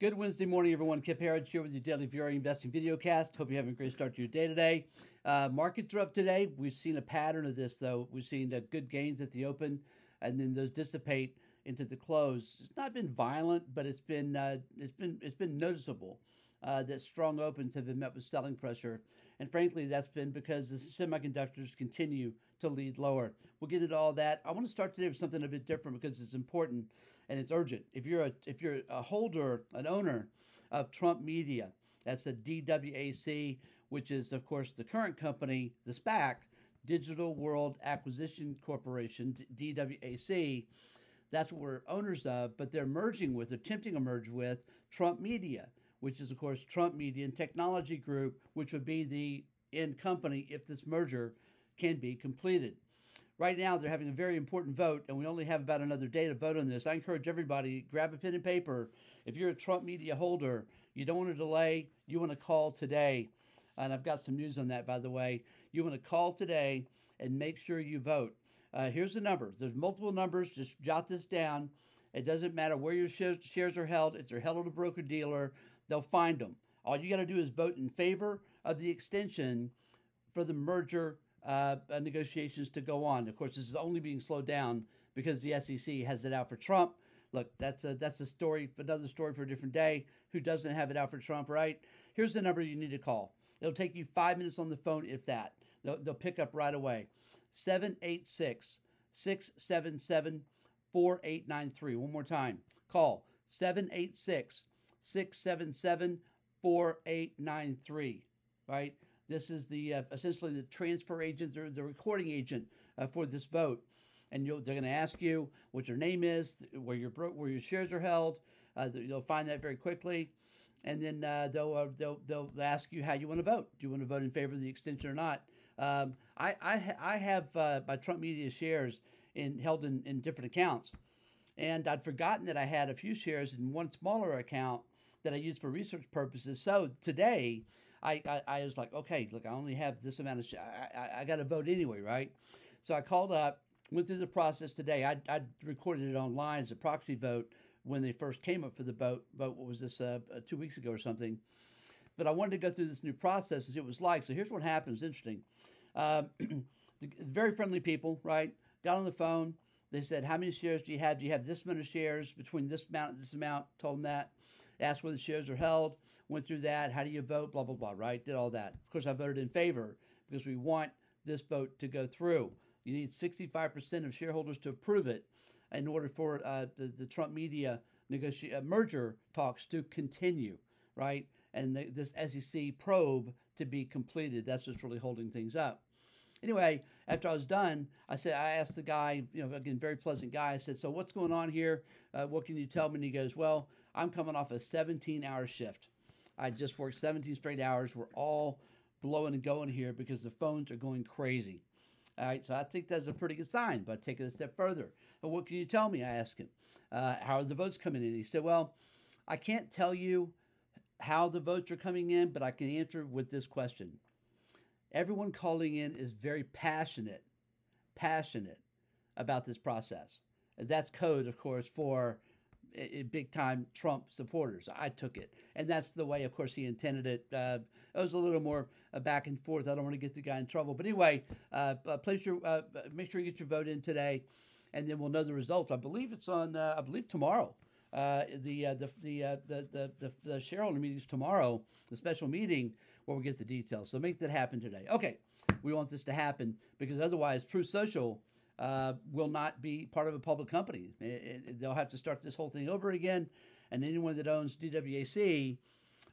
Good Wednesday morning, everyone. Kip Herriage here with your daily VRA investing video cast. Hope you're having a great start to your day today. Uh, markets are up today. We've seen a pattern of this, though. We've seen uh, good gains at the open, and then those dissipate into the close. It's not been violent, but it's been uh, it's been it's been noticeable uh, that strong opens have been met with selling pressure. And frankly, that's been because the semiconductors continue to lead lower. We'll get into all that. I want to start today with something a bit different because it's important and it's urgent. If you're a if you're a holder, an owner of Trump Media, that's a DWAC, which is of course the current company, the SPAC, Digital World Acquisition Corporation, DWAC. That's what we're owners of, but they're merging with, attempting to merge with Trump Media which is, of course, Trump Media and Technology Group, which would be the end company if this merger can be completed. Right now, they're having a very important vote, and we only have about another day to vote on this. I encourage everybody grab a pen and paper. If you're a Trump media holder, you don't want to delay. You want to call today, and I've got some news on that, by the way. You want to call today and make sure you vote. Uh, here's the numbers. There's multiple numbers. Just jot this down. It doesn't matter where your shares are held. If they're held at a broker dealer, they'll find them. All you got to do is vote in favor of the extension for the merger uh, negotiations to go on. Of course, this is only being slowed down because the SEC has it out for Trump. Look, that's a that's a story, another story for a different day. Who doesn't have it out for Trump, right? Here's the number you need to call. It'll take you five minutes on the phone, if that. They'll, they'll pick up right away. 786 677 4893. One more time. Call 786 677 4893. Right? This is the uh, essentially the transfer agent, or the recording agent uh, for this vote. And they're going to ask you what your name is, where your where your shares are held. Uh, you'll find that very quickly, and then uh, they'll, uh, they'll they'll ask you how you want to vote. Do you want to vote in favor of the extension or not? Um, I I, I have uh, my Trump Media shares in held in, in different accounts, and I'd forgotten that I had a few shares in one smaller account that I used for research purposes. So today, I, I, I was like, okay, look, I only have this amount of shares. I, I, I got to vote anyway, right? So I called up, went through the process today. I, I recorded it online as a proxy vote when they first came up for the vote. Vote what was this uh, uh two weeks ago or something? But I wanted to go through this new process and see what it was like. So here's what happens. Interesting. Um, very friendly people, right? Got on the phone. They said, "How many shares do you have? Do you have this many shares between this amount and this amount?" Told them that asked where the shares are held, went through that. How do you vote? Blah, blah, blah, right? Did all that. Of course, I voted in favor because we want this vote to go through. You need 65% of shareholders to approve it in order for uh, the, the Trump media uh, merger talks to continue, right? And the, this SEC probe to be completed. That's what's really holding things up. Anyway, after I was done, I said I asked the guy, you know, again, very pleasant guy. I said, "So what's going on here? Uh, what can you tell me?" And he goes, "Well, I'm coming off a 17-hour shift. I just worked 17 straight hours. We're all blowing and going here because the phones are going crazy." All right, so I think that's a pretty good sign. But take it a step further. What can you tell me? I asked him. Uh, how are the votes coming in? He said, "Well, I can't tell you how the votes are coming in, but I can answer with this question." everyone calling in is very passionate, passionate about this process. That's code, of course, for big time Trump supporters. I took it, and that's the way, of course, he intended it. Uh, it was a little more uh, back and forth. I don't want to get the guy in trouble, but anyway, uh, uh place your uh, make sure you get your vote in today, and then we'll know the results. I believe it's on. Uh, I believe tomorrow. Uh, the, uh, the, the, uh, the, the, the, the shareholder meetings tomorrow, the special meeting where we get the details. So make that happen today. Okay, we want this to happen because otherwise, Truth Social uh, will not be part of a public company. It, it, they'll have to start this whole thing over again, and anyone that owns DWAC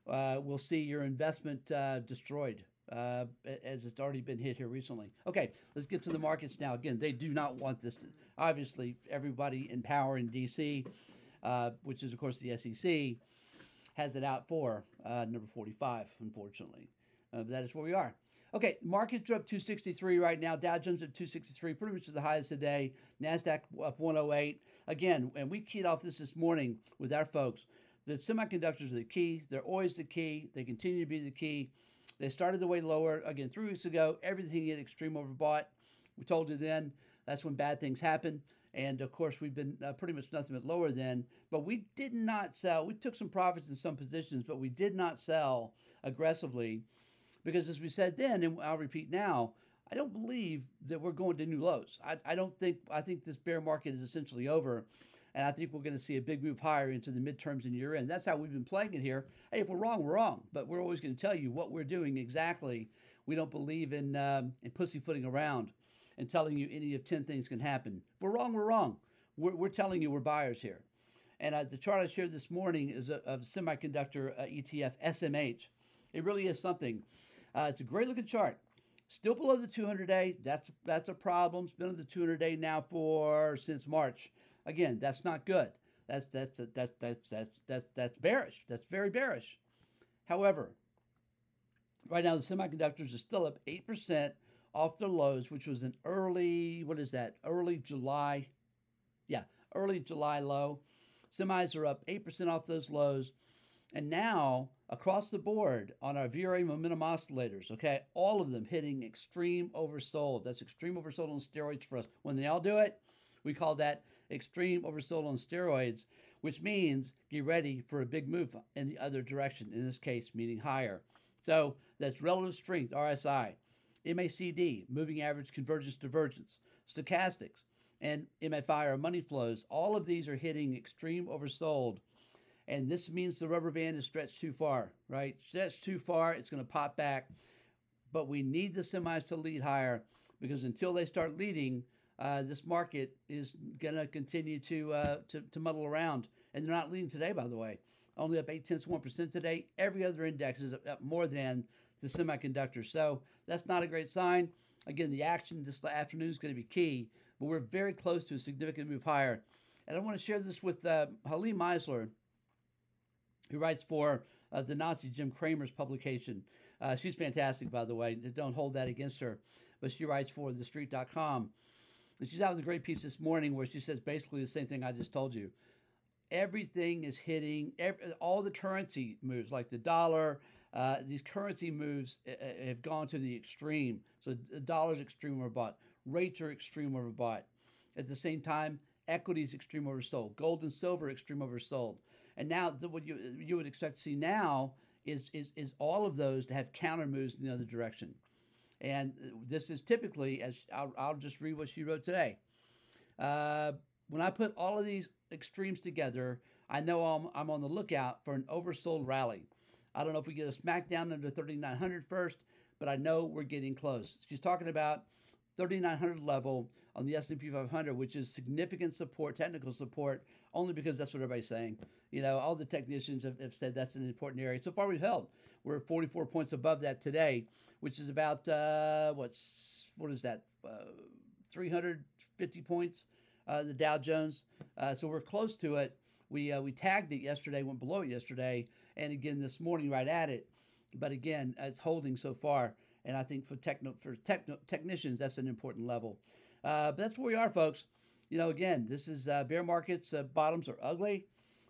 uh, will see your investment uh, destroyed. Uh, as it's already been hit here recently. Okay, let's get to the markets now. Again, they do not want this. To, obviously, everybody in power in D.C uh, which is, of course, the SEC, has it out for uh, number 45, unfortunately. Uh, that is where we are. Okay, markets are up 263 right now. Dow Jones up 263, pretty much the highest today. NASDAQ up 108. Again, and we keyed off this this morning with our folks. The semiconductors are the key. They're always the key. They continue to be the key. They started the way lower. Again, three weeks ago, everything hit extreme overbought. We told you then that's when bad things happen And of course, we've been uh, pretty much nothing but lower than, but we did not sell. We took some profits in some positions, but we did not sell aggressively because, as we said then, and I'll repeat now, I don't believe that we're going to new lows. I, I don't think, I think this bear market is essentially over. And I think we're going to see a big move higher into the midterms and year end. That's how we've been playing it here. Hey, if we're wrong, we're wrong. But we're always going to tell you what we're doing exactly. We don't believe in, um, in pussyfooting around and telling you any of 10 things can happen. If we're wrong, we're wrong. We're, we're telling you we're buyers here. And uh, the chart I shared this morning is a, of semiconductor uh, ETF SMH. It really is something. Uh, it's a great looking chart. Still below the 200 day. That's that's a problem. It's been on the 200 day now for since March. Again, that's not good. That's that's that's that's that's that's that's bearish. That's very bearish. However, right now the semiconductors are still up eight percent off their lows, which was an early, what is that, early July? Yeah, early July low. Semis are up 8% off those lows. And now, across the board on our VRA momentum oscillators, okay, all of them hitting extreme oversold. That's extreme oversold on steroids for us. When they all do it, we call that extreme oversold on steroids, which means get ready for a big move in the other direction, in this case, meaning higher. So that's relative strength, RSI. MACD, moving average convergence divergence, stochastics, and MFI or money flows, all of these are hitting extreme oversold. And this means the rubber band is stretched too far, right? Stretched too far, it's going to pop back. But we need the semis to lead higher because until they start leading, uh, this market is going to continue to, uh, to to muddle around. And they're not leading today, by the way. Only up eight tenths one percent today. Every other index is up more than the semiconductors. So that's not a great sign. Again, the action this afternoon is going to be key, but we're very close to a significant move higher. And I want to share this with uh, Helene Meisler, who writes for uh, the Nazi Jim Cramer's publication. Uh, she's fantastic, by the way. Don't hold that against her. But she writes for TheStreet.com. And she's out with a great piece this morning where she says basically the same thing I just told you. Everything is hitting, every, all the currency moves, like the dollar, uh, these currency moves uh, uh, have gone to the extreme. So the dollar's extreme overbought, rates are extreme overbought. At the same time, equities extreme oversold, gold and silver extreme oversold. And now the, what you you would expect to see now is is is all of those to have counter moves in the other direction. And this is typically, as I'll, I'll just read what she wrote today. Uh, when I put all of these extremes together, I know I'm, I'm on the lookout for an oversold rally. I don't know if we get a smackdown under 3,900 first, but I know we're getting close. She's talking about 3,900 level on the S&P 500, which is significant support, technical support, only because that's what everybody's saying. You know, all the technicians have, have said that's an important area. So far, we've held. We're 44 points above that today, which is about uh, what's what is that? Uh, 350 points. Uh, the Dow Jones. Uh, so we're close to it. We uh, we tagged it yesterday, went below it yesterday, and again this morning right at it. But again, it's holding so far, and I think for techno for techno, technicians that's an important level. Uh, but that's where we are, folks. You know, again, this is uh, bear markets. Uh, bottoms are ugly.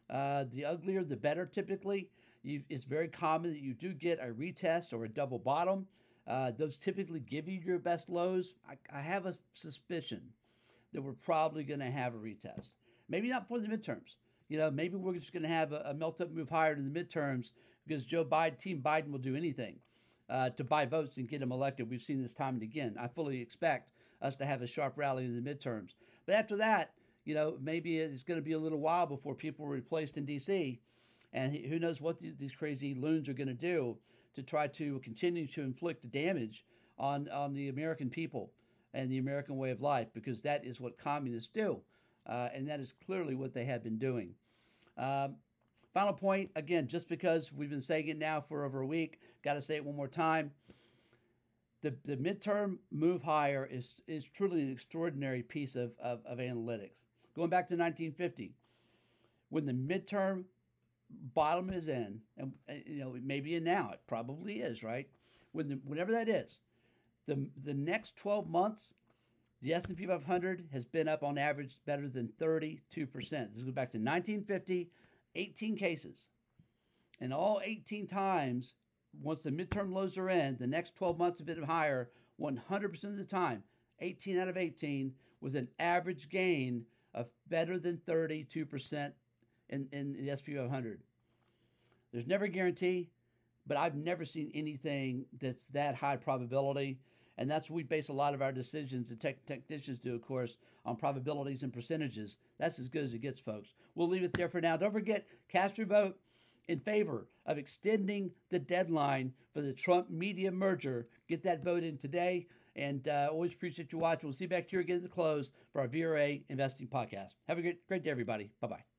Uh, the uglier, the better. Typically, you, it's very common that you do get a retest or a double bottom. Uh, those typically give you your best lows. I, I have a suspicion that we're probably going to have a retest. Maybe not for the midterms, you know, maybe we're just going to have a, a melt up move higher in the midterms because Joe Biden, Team Biden, will do anything uh, to buy votes and get him elected. We've seen this time and again. I fully expect us to have a sharp rally in the midterms. But after that, you know, maybe it's going to be a little while before people are replaced in D.C. And who knows what these, these crazy loons are going to do to try to continue to inflict damage on, on the American people and the American way of life, because that is what communists do. Uh, and that is clearly what they have been doing. Um, final point again, just because we've been saying it now for over a week, got to say it one more time. The, the midterm move higher is, is truly an extraordinary piece of, of, of analytics. Going back to 1950, when the midterm bottom is in, and you know, maybe in now, it probably is, right? When the, whenever that is, the, the next 12 months, the S&P 500 has been up on average better than 32%. This goes back to 1950, 18 cases. And all 18 times, once the midterm lows are in, the next 12 months have been higher 100% of the time, 18 out of 18, was an average gain of better than 32% in, in the SP 500. There's never a guarantee, but I've never seen anything that's that high probability. And that's what we base a lot of our decisions, and tech technicians do, of course, on probabilities and percentages. That's as good as it gets, folks. We'll leave it there for now. Don't forget, cast your vote in favor of extending the deadline for the Trump media merger. Get that vote in today. And uh, always appreciate you watching. We'll see you back here again at the close for our VRA Investing Podcast. Have a great, great day, everybody. Bye bye.